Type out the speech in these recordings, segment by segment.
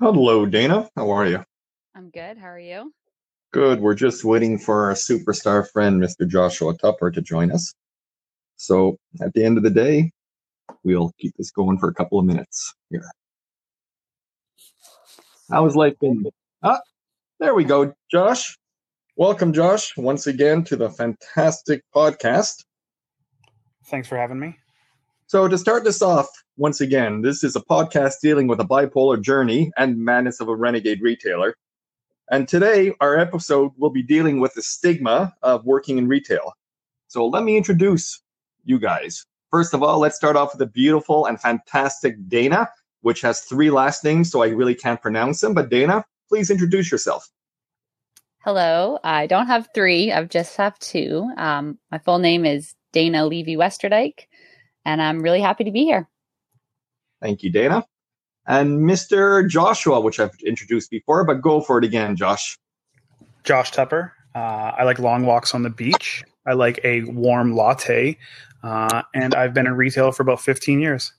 Hello, Dana. How are you? I'm good. How are you? Good. We're just waiting for our superstar friend, Mr. Joshua Tupper, to join us. So at the end of the day, we'll keep this going for a couple of minutes here. How's life been? Ah, there we go, Josh. Welcome, Josh, once again to the fantastic podcast. Thanks for having me. So, to start this off, once again, this is a podcast dealing with a bipolar journey and madness of a renegade retailer. And today, our episode will be dealing with the stigma of working in retail. So, let me introduce you guys. First of all, let's start off with the beautiful and fantastic Dana, which has three last names, so I really can't pronounce them. But, Dana, please introduce yourself. Hello. I don't have three, I just have two. Um, my full name is Dana Levy Westerdike and I'm really happy to be here. Thank you, Dana. And Mr. Joshua, which I've introduced before, but go for it again, Josh. Josh Tupper. Uh, I like long walks on the beach. I like a warm latte. Uh, and I've been in retail for about 15 years.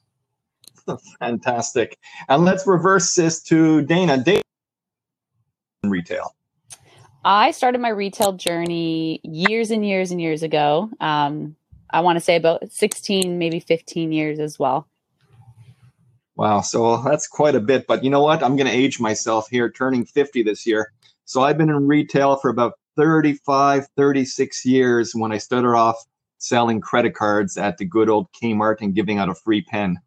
Fantastic. And let's reverse this to Dana. Dana, retail. I started my retail journey years and years and years ago. Um, I want to say about 16, maybe 15 years as well. Wow. So that's quite a bit. But you know what? I'm going to age myself here, turning 50 this year. So I've been in retail for about 35, 36 years when I started off selling credit cards at the good old Kmart and giving out a free pen.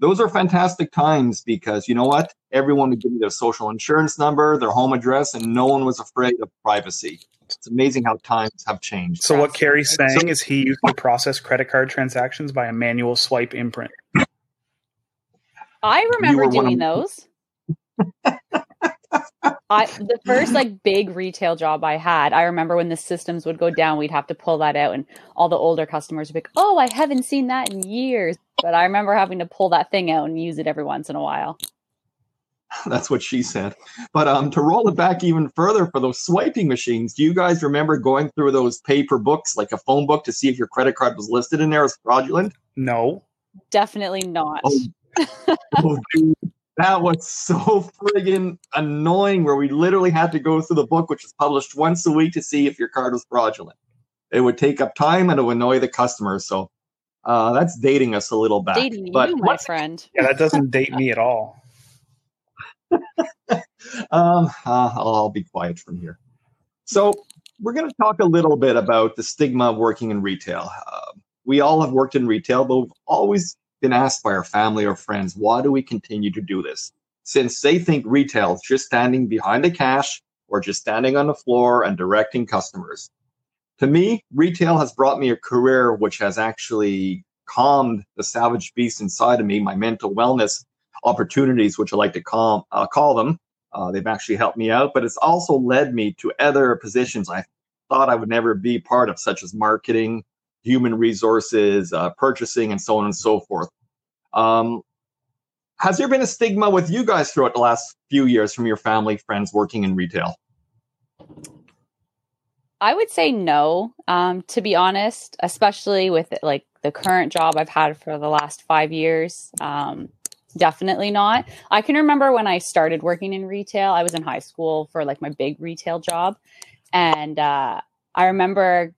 Those are fantastic times because you know what? Everyone would give me their social insurance number, their home address, and no one was afraid of privacy. It's amazing how times have changed. So what Carrie's saying so, is he used to process credit card transactions by a manual swipe imprint. I remember doing those. I the first like big retail job I had, I remember when the systems would go down, we'd have to pull that out, and all the older customers would be like, "Oh, I haven't seen that in years." But I remember having to pull that thing out and use it every once in a while. That's what she said. But um, to roll it back even further for those swiping machines, do you guys remember going through those paper books, like a phone book, to see if your credit card was listed in there as fraudulent? No. Definitely not. Oh, oh dude, that was so friggin' annoying where we literally had to go through the book, which was published once a week, to see if your card was fraudulent. It would take up time and it would annoy the customers. So uh, that's dating us a little back. Dating but you, my friend. Yeah, that doesn't date me at all. um, uh, I'll be quiet from here. So, we're going to talk a little bit about the stigma of working in retail. Uh, we all have worked in retail, but we've always been asked by our family or friends, why do we continue to do this? Since they think retail is just standing behind the cash or just standing on the floor and directing customers. To me, retail has brought me a career which has actually calmed the savage beast inside of me, my mental wellness opportunities, which I like to call, uh, call them. Uh, they've actually helped me out, but it's also led me to other positions I thought I would never be part of, such as marketing, human resources, uh, purchasing, and so on and so forth. Um, has there been a stigma with you guys throughout the last few years from your family, friends working in retail? I would say no, um, to be honest, especially with like the current job I've had for the last five years. Um, definitely not. I can remember when I started working in retail, I was in high school for like my big retail job. And uh, I remember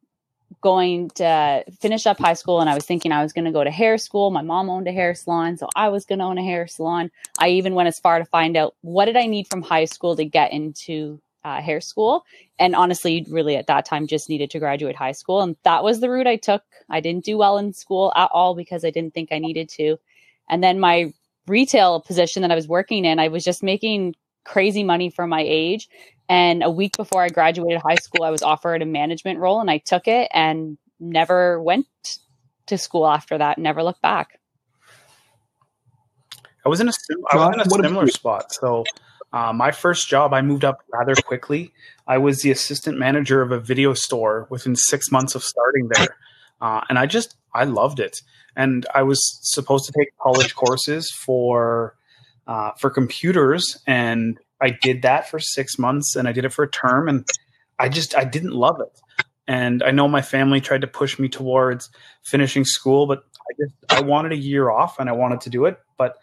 going to finish up high school and I was thinking I was going to go to hair school. My mom owned a hair salon, so I was going to own a hair salon. I even went as far to find out what did I need from high school to get into uh, hair school. And honestly, really at that time just needed to graduate high school. And that was the route I took. I didn't do well in school at all because I didn't think I needed to. And then my retail position that I was working in, I was just making crazy money for my age. And a week before I graduated high school, I was offered a management role and I took it and never went to school after that, never looked back. I was in a, I was in a similar spot. So, uh, my first job, I moved up rather quickly. I was the assistant manager of a video store within six months of starting there. Uh, and I just, I loved it and I was supposed to take college courses for uh, for computers, and I did that for six months, and I did it for a term, and I just I didn't love it. And I know my family tried to push me towards finishing school, but I just I wanted a year off, and I wanted to do it, but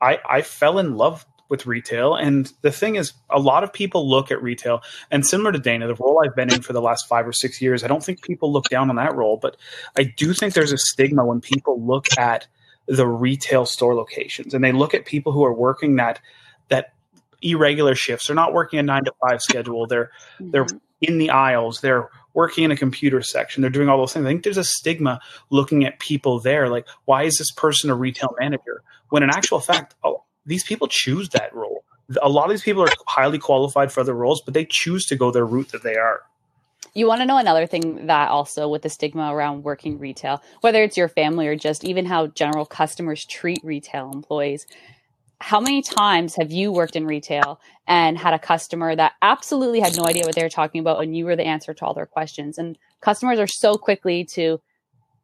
I I fell in love with retail. And the thing is, a lot of people look at retail, and similar to Dana, the role I've been in for the last five or six years, I don't think people look down on that role, but I do think there's a stigma when people look at the retail store locations and they look at people who are working that that irregular shifts. They're not working a nine to five schedule. They're mm-hmm. they're in the aisles. They're working in a computer section. They're doing all those things. I think there's a stigma looking at people there, like why is this person a retail manager? When in actual fact, oh, these people choose that role. A lot of these people are highly qualified for other roles, but they choose to go their route that they are. You want to know another thing that also with the stigma around working retail, whether it's your family or just even how general customers treat retail employees. How many times have you worked in retail and had a customer that absolutely had no idea what they were talking about and you were the answer to all their questions? And customers are so quickly to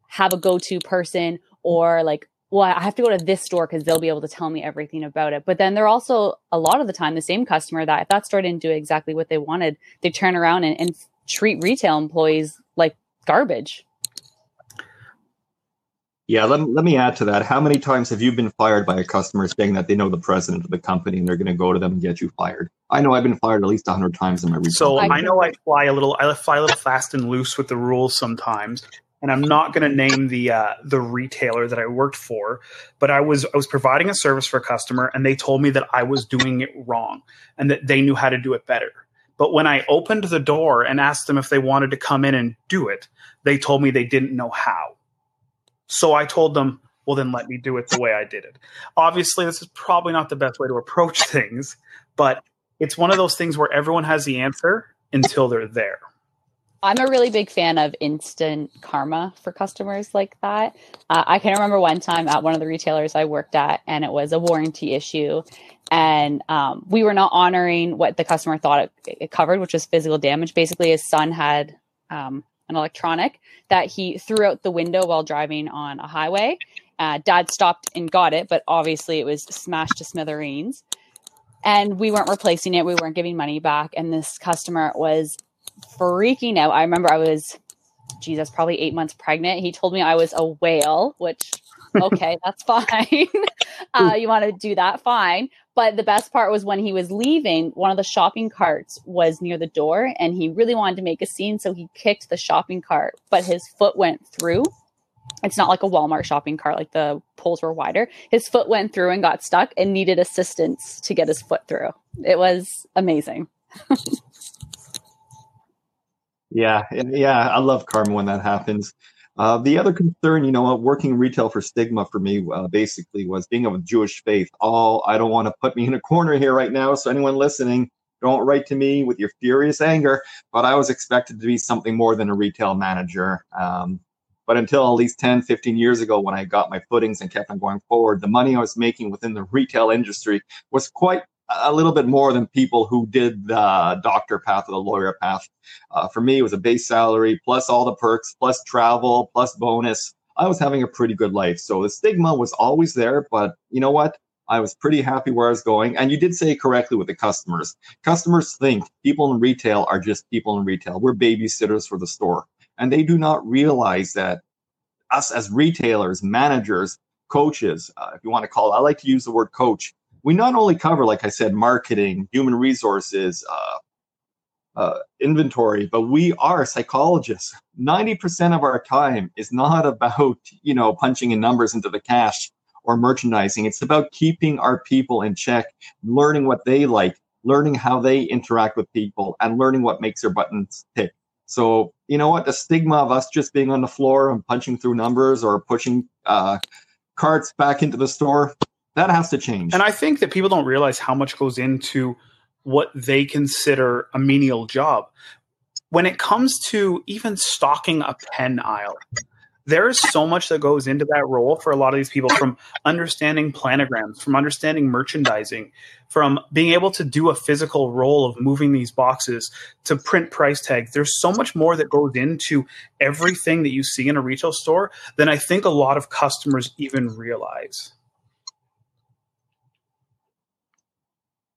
have a go to person or like well, I have to go to this store because they'll be able to tell me everything about it. But then they're also a lot of the time the same customer that if that store didn't do exactly what they wanted, they turn around and, and treat retail employees like garbage. Yeah, let, let me add to that. How many times have you been fired by a customer saying that they know the president of the company and they're going to go to them and get you fired? I know I've been fired at least 100 times in my retail. So I know I fly a little I fly a little fast and loose with the rules sometimes and I'm not going to name the uh, the retailer that I worked for, but I was I was providing a service for a customer, and they told me that I was doing it wrong and that they knew how to do it better. But when I opened the door and asked them if they wanted to come in and do it, they told me they didn't know how. So I told them, well, then let me do it the way I did it. Obviously, this is probably not the best way to approach things, but it's one of those things where everyone has the answer until they're there. I'm a really big fan of instant karma for customers like that. Uh, I can remember one time at one of the retailers I worked at, and it was a warranty issue. And um, we were not honoring what the customer thought it, it, covered, which was physical damage. Basically, his son had um, an electronic that he threw out the window while driving on a highway. Uh, Dad stopped and got it, but obviously it was smashed to smithereens. And we weren't replacing it. We weren't giving money back. And this customer was freaking out. I remember I was, Jesus, probably eight months pregnant. He told me I was a whale, which, okay, that's fine. uh, you want to do that, fine. But the best part was when he was leaving, one of the shopping carts was near the door and he really wanted to make a scene. So he kicked the shopping cart, but his foot went through. It's not like a Walmart shopping cart, like the poles were wider. His foot went through and got stuck and needed assistance to get his foot through. It was amazing. Yeah, yeah, I love karma when that happens. Uh, the other concern, you know, working retail for stigma for me uh, basically was being of a Jewish faith. All I don't want to put me in a corner here right now. So anyone listening, don't write to me with your furious anger. But I was expected to be something more than a retail manager. Um, but until at least 10, 15 years ago, when I got my footings and kept on going forward, the money I was making within the retail industry was quite a little bit more than people who did the doctor path or the lawyer path. Uh, for me, it was a base salary plus all the perks, plus travel, plus bonus. I was having a pretty good life. So the stigma was always there, but you know what? I was pretty happy where I was going. And you did say correctly with the customers. Customers think people in retail are just people in retail. We're babysitters for the store. And they do not realize that us as retailers, managers, coaches, uh, if you want to call it, I like to use the word coach we not only cover, like I said, marketing, human resources, uh, uh, inventory, but we are psychologists. 90% of our time is not about, you know, punching in numbers into the cash or merchandising. It's about keeping our people in check, learning what they like, learning how they interact with people, and learning what makes their buttons tick. So, you know what? The stigma of us just being on the floor and punching through numbers or pushing uh, carts back into the store, that has to change. And I think that people don't realize how much goes into what they consider a menial job. When it comes to even stocking a pen aisle, there is so much that goes into that role for a lot of these people from understanding planograms, from understanding merchandising, from being able to do a physical role of moving these boxes to print price tags. There's so much more that goes into everything that you see in a retail store than I think a lot of customers even realize.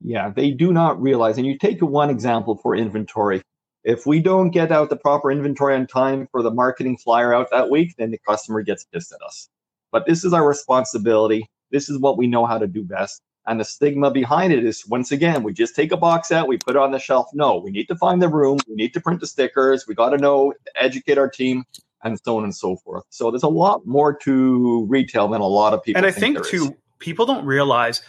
Yeah, they do not realize. And you take one example for inventory. If we don't get out the proper inventory on time for the marketing flyer out that week, then the customer gets pissed at us. But this is our responsibility. This is what we know how to do best. And the stigma behind it is once again, we just take a box out, we put it on the shelf. No, we need to find the room, we need to print the stickers, we got to know, educate our team, and so on and so forth. So there's a lot more to retail than a lot of people. And I think, think too, is. people don't realize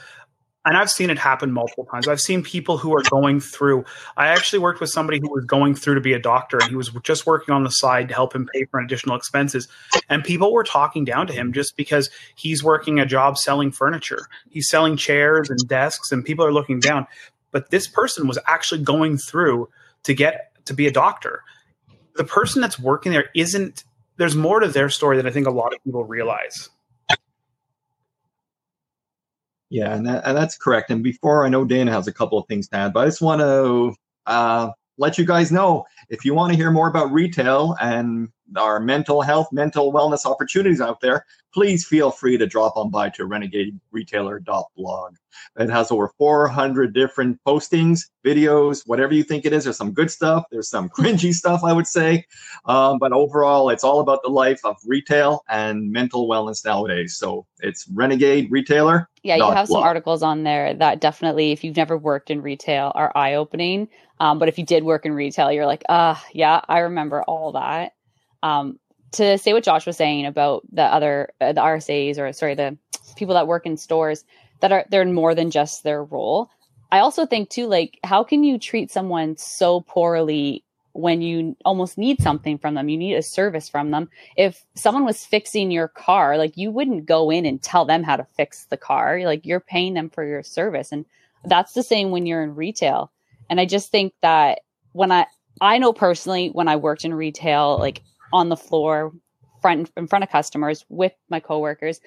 and I've seen it happen multiple times. I've seen people who are going through. I actually worked with somebody who was going through to be a doctor, and he was just working on the side to help him pay for additional expenses. And people were talking down to him just because he's working a job selling furniture. He's selling chairs and desks, and people are looking down. But this person was actually going through to get to be a doctor. The person that's working there isn't. There's more to their story than I think a lot of people realize. Yeah, and, that, and that's correct. And before I know Dana has a couple of things to add, but I just want to uh, let you guys know if you want to hear more about retail and our mental health, mental wellness opportunities out there, please feel free to drop on by to renegaderetailer.blog. It has over 400 different postings, videos, whatever you think it is. There's some good stuff. There's some cringy stuff, I would say. Um, but overall, it's all about the life of retail and mental wellness nowadays. So it's Renegade Retailer. Yeah, you have blog. some articles on there that definitely, if you've never worked in retail, are eye opening. Um, but if you did work in retail, you're like, ah, uh, yeah, I remember all that. Um, to say what Josh was saying about the other uh, the RSAs or sorry the people that work in stores that are they're more than just their role. I also think too like how can you treat someone so poorly when you almost need something from them? You need a service from them. If someone was fixing your car like you wouldn't go in and tell them how to fix the car. Like you're paying them for your service. And that's the same when you're in retail. And i just think that when i i know personally when i worked in retail like on the floor front in front of customers with my coworkers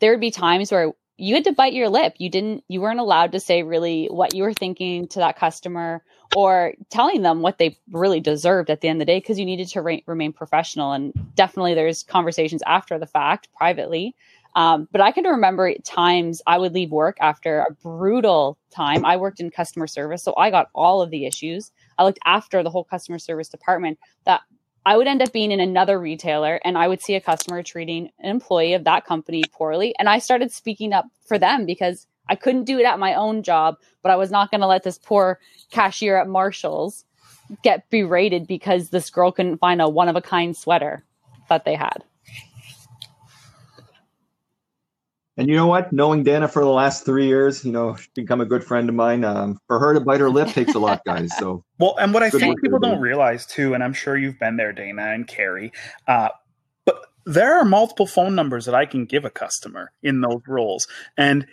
there would be times where you had to bite your lip. You didn't you weren't allowed to say really what you were thinking to that customer or telling them what they really deserved at the end of the day because you needed to re- remain professional. And definitely there's conversations after the fact privately. Um, but i can remember times i would leave work after a brutal time. I worked in customer service so i got all of the issues. I looked after the whole customer service department that I would end up being in another retailer and I would see a customer treating an employee of that company poorly. And I started speaking up for them because I couldn't do it at my own job, but I was not going to let this poor cashier at Marshall's get berated because this girl couldn't find a one of a kind sweater that they had. And you know what? Knowing Dana for the last three years, you know, she's become a good friend of mine. Um, for her to bite her lip takes a lot, guys. So well, and what I think people don't realize too, and I'm sure you've been there, Dana and Carrie, uh, but there are multiple phone numbers that I can give a customer in those roles, and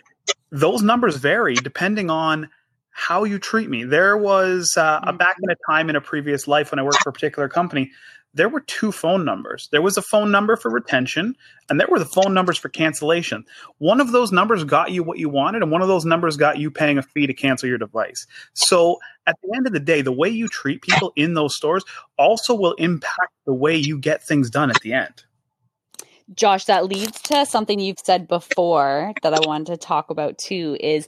those numbers vary depending on how you treat me. There was uh, a back in a time in a previous life when I worked for a particular company there were two phone numbers. There was a phone number for retention, and there were the phone numbers for cancellation. One of those numbers got you what you wanted, and one of those numbers got you paying a fee to cancel your device. So at the end of the day, the way you treat people in those stores also will impact the way you get things done at the end. Josh, that leads to something you've said before that I wanted to talk about too is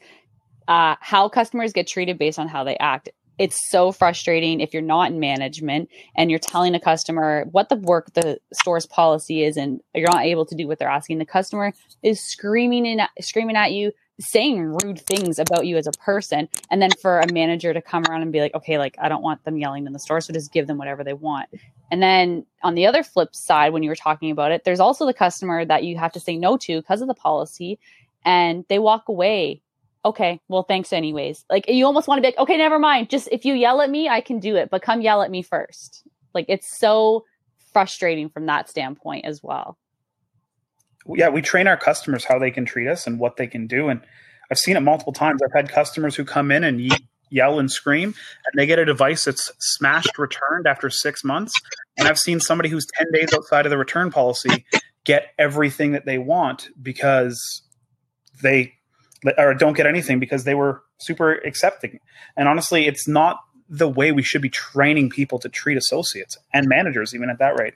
uh, how customers get treated based on how they act it's so frustrating if you're not in management and you're telling a customer what the work the store's policy is and you're not able to do what they're asking. The customer is screaming in screaming at you saying rude things about you as a person. And then for a manager to come around and be like okay like i don't want them yelling in the store so just give them whatever they want. And then on the other flip side when you were talking about it there's also the customer that you have to say no to because of the policy and they walk away okay, well, thanks anyways. Like you almost want to be like, okay, never mind. Just if you yell at me, I can do it, but come yell at me first. Like it's so frustrating from that standpoint as well. Yeah, we train our customers how they can treat us and what they can do. And I've seen it multiple times. I've had customers who come in and yell and scream, and they get a device that's smashed returned after six months. And I've seen somebody who's 10 days outside of the return policy get everything that they want because they or don't get anything because they were super accepting. And honestly, it's not the way we should be training people to treat associates and managers, even at that rate.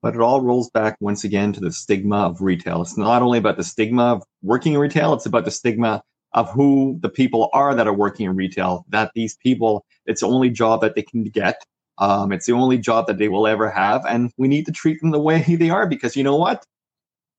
But it all rolls back once again to the stigma of retail. It's not only about the stigma of working in retail, it's about the stigma of who the people are that are working in retail, that these people, it's the only job that they can get. Um, it's the only job that they will ever have. And we need to treat them the way they are because you know what?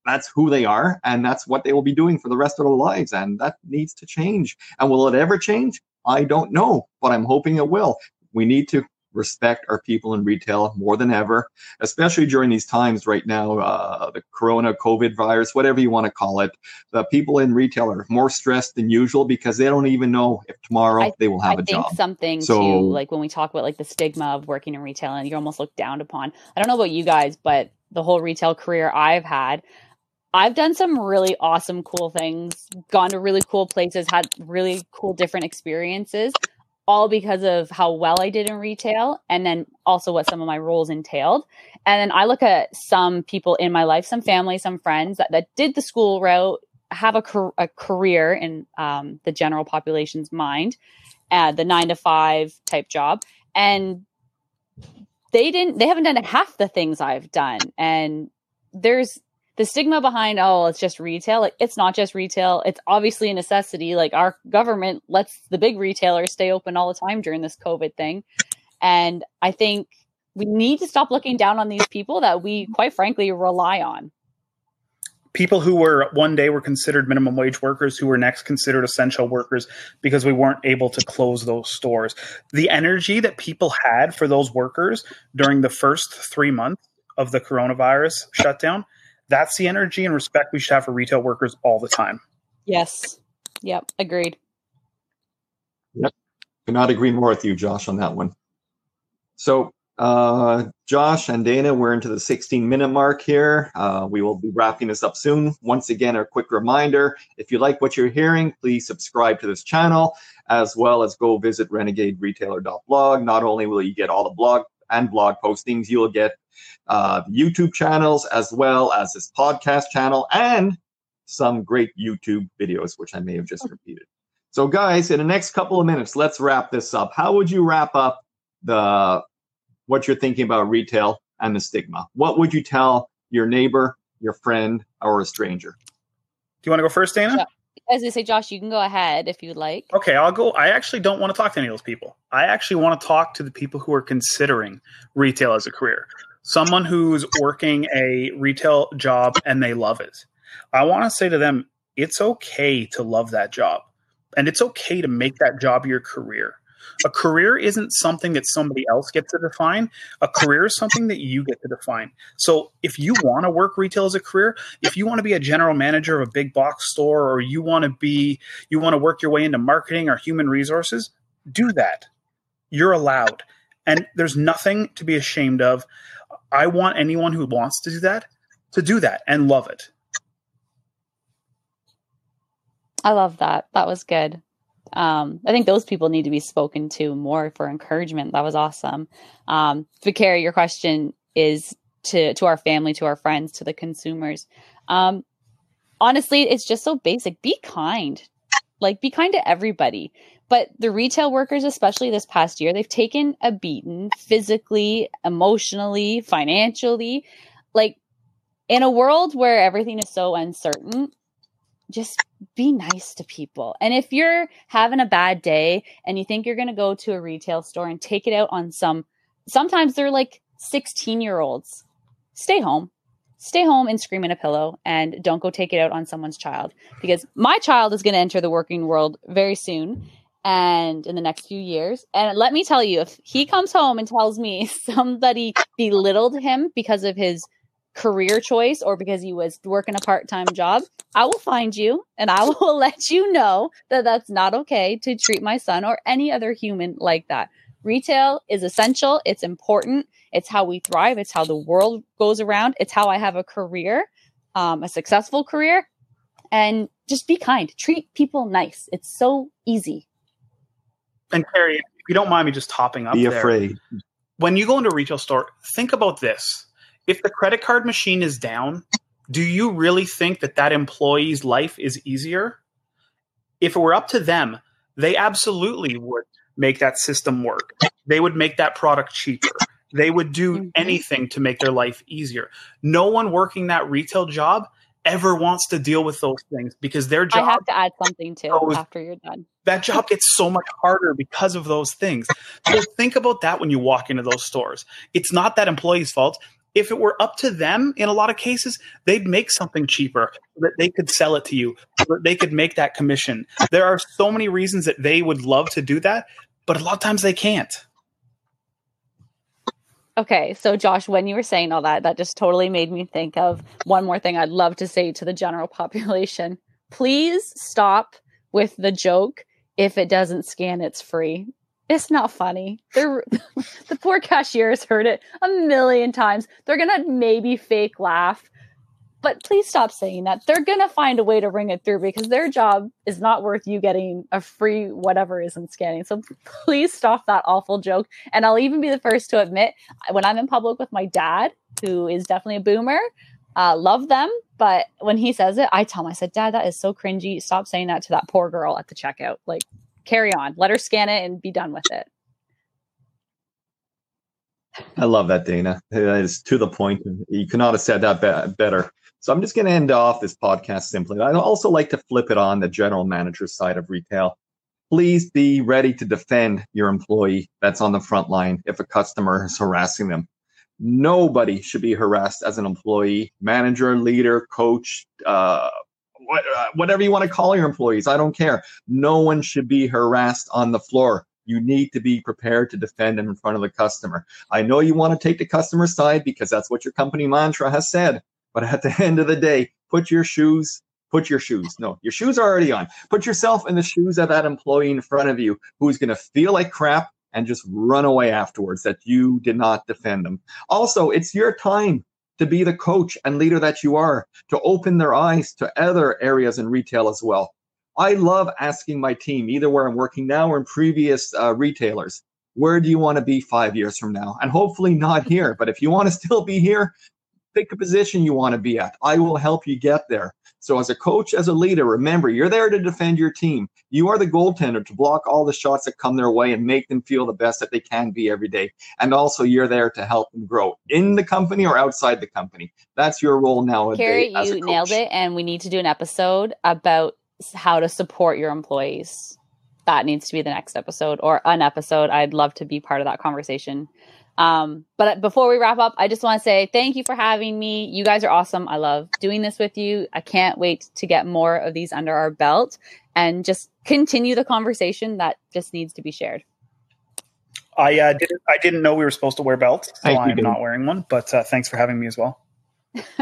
That's who they are and that's what they will be doing for the rest of their lives and that needs to change. And will it ever change? I don't know but i'm hoping it will. We need to respect our people in retail more than ever especially during these times right now uh, the corona covid virus whatever you want to call it. The people in retail are more stressed than usual because they don't even know if tomorrow I, they will have I a think job. something so, too like when we talk about like the stigma of working in retail and you're almost looked down upon. I don't know about you guys but the whole retail career i've had I've done some really awesome, cool things, gone to really cool places, had really cool different experiences, all because of how well I did in retail and then also what some of my roles entailed. And then I look at some people in my life, some family, some friends that, that did the school route, have a, a career in um, the general population's mind, uh, the nine to five type job. And they didn't, they haven't done half the things I've done. And there's, the stigma behind oh it's just retail like it's not just retail. It's obviously a necessity. Like our government lets the big retailers stay open all the time during this covid thing. And i think we need to stop looking down on these people that we quite frankly rely on. People who were one day were considered minimum wage workers who were next considered essential workers because we weren't able to close those stores. The energy that people had for those workers during the first 3 months of the coronavirus shutdown that's the energy and respect we should have for retail workers all the time. Yes. Yep. Agreed. Yep. Cannot agree more with you, Josh, on that one. So, uh, Josh and Dana, we're into the 16 minute mark here. Uh, we will be wrapping this up soon. Once again, a quick reminder if you like what you're hearing, please subscribe to this channel as well as go visit renegaderetailer.blog. Not only will you get all the blog and blog postings, you'll get uh, YouTube channels as well as this podcast channel and some great YouTube videos, which I may have just repeated. So, guys, in the next couple of minutes, let's wrap this up. How would you wrap up the what you're thinking about retail and the stigma? What would you tell your neighbor, your friend, or a stranger? Do you want to go first, Dana? As I say, Josh, you can go ahead if you'd like. Okay, I'll go. I actually don't want to talk to any of those people. I actually want to talk to the people who are considering retail as a career someone who's working a retail job and they love it. I want to say to them, it's okay to love that job and it's okay to make that job your career. A career isn't something that somebody else gets to define. A career is something that you get to define. So if you want to work retail as a career, if you want to be a general manager of a big box store or you want to be you want to work your way into marketing or human resources, do that. You're allowed. And there's nothing to be ashamed of. I want anyone who wants to do that to do that and love it. I love that. That was good. Um, I think those people need to be spoken to more for encouragement. That was awesome. Um, Vicari, your question is to to our family, to our friends, to the consumers. Um, honestly, it's just so basic. Be kind. Like be kind to everybody. But the retail workers, especially this past year, they've taken a beating physically, emotionally, financially. Like in a world where everything is so uncertain, just be nice to people. And if you're having a bad day and you think you're going to go to a retail store and take it out on some, sometimes they're like 16 year olds, stay home. Stay home and scream in a pillow and don't go take it out on someone's child because my child is going to enter the working world very soon and in the next few years. And let me tell you, if he comes home and tells me somebody belittled him because of his career choice or because he was working a part-time job, I will find you and I will let you know that that's not okay to treat my son or any other human like that. Retail is essential, it's important, it's how we thrive, it's how the world goes around, it's how I have a career, um, a successful career. And just be kind, treat people nice. It's so easy. And Carrie, if you don't mind me just hopping up, be there, afraid. When you go into a retail store, think about this: if the credit card machine is down, do you really think that that employee's life is easier? If it were up to them, they absolutely would make that system work. They would make that product cheaper. They would do mm-hmm. anything to make their life easier. No one working that retail job ever wants to deal with those things because their job. I have to add something too goes, after you're done. That job gets so much harder because of those things. So think about that when you walk into those stores. It's not that employee's fault. if it were up to them in a lot of cases they'd make something cheaper so that they could sell it to you so they could make that commission there are so many reasons that they would love to do that but a lot of times they can't Okay, so Josh, when you were saying all that, that just totally made me think of one more thing I'd love to say to the general population. Please stop with the joke if it doesn't scan, it's free. It's not funny. The poor cashiers heard it a million times. They're going to maybe fake laugh but please stop saying that. They're going to find a way to ring it through because their job is not worth you getting a free whatever isn't scanning. So please stop that awful joke. And I'll even be the first to admit when I'm in public with my dad, who is definitely a boomer, uh, love them. But when he says it, I tell him, I said, Dad, that is so cringy. Stop saying that to that poor girl at the checkout. Like, carry on. Let her scan it and be done with it. I love that, Dana. It is to the point. You could not have said that be- better. So I'm just going to end off this podcast simply. I'd also like to flip it on the general manager side of retail. Please be ready to defend your employee that's on the front line if a customer is harassing them. Nobody should be harassed as an employee, manager, leader, coach, uh, uh whatever you want to call your employees. I don't care. No one should be harassed on the floor. You need to be prepared to defend in front of the customer. I know you want to take the customer side because that's what your company mantra has said. But at the end of the day, put your shoes, put your shoes. No, your shoes are already on. Put yourself in the shoes of that employee in front of you who's going to feel like crap and just run away afterwards that you did not defend them. Also, it's your time to be the coach and leader that you are, to open their eyes to other areas in retail as well. I love asking my team, either where I'm working now or in previous uh, retailers, where do you want to be five years from now? And hopefully not here. But if you want to still be here, pick a position you want to be at. I will help you get there. So, as a coach, as a leader, remember you're there to defend your team. You are the goaltender to block all the shots that come their way and make them feel the best that they can be every day. And also, you're there to help them grow in the company or outside the company. That's your role now. Carrie, you nailed it. And we need to do an episode about how to support your employees. That needs to be the next episode or an episode. I'd love to be part of that conversation um, but before we wrap up, I just want to say thank you for having me. You guys are awesome. I love doing this with you. I can't wait to get more of these under our belt and just continue the conversation that just needs to be shared. I uh, didn't. I didn't know we were supposed to wear belts, so I'm not wearing one. But uh, thanks for having me as well.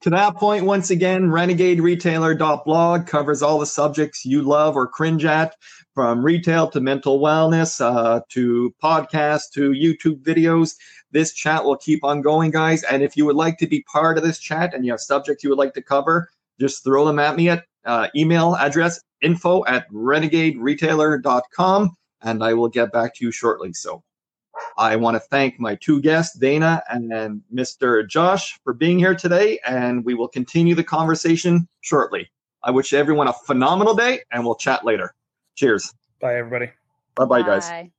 to that point, once again, renegaderetailer.blog covers all the subjects you love or cringe at from retail to mental wellness uh, to podcasts to YouTube videos. This chat will keep on going, guys. And if you would like to be part of this chat and you have subjects you would like to cover, just throw them at me at uh, email address info at renegaderetailer.com and I will get back to you shortly. So I want to thank my two guests, Dana and Mr. Josh, for being here today, and we will continue the conversation shortly. I wish everyone a phenomenal day, and we'll chat later. Cheers. Bye, everybody. Bye-bye, guys.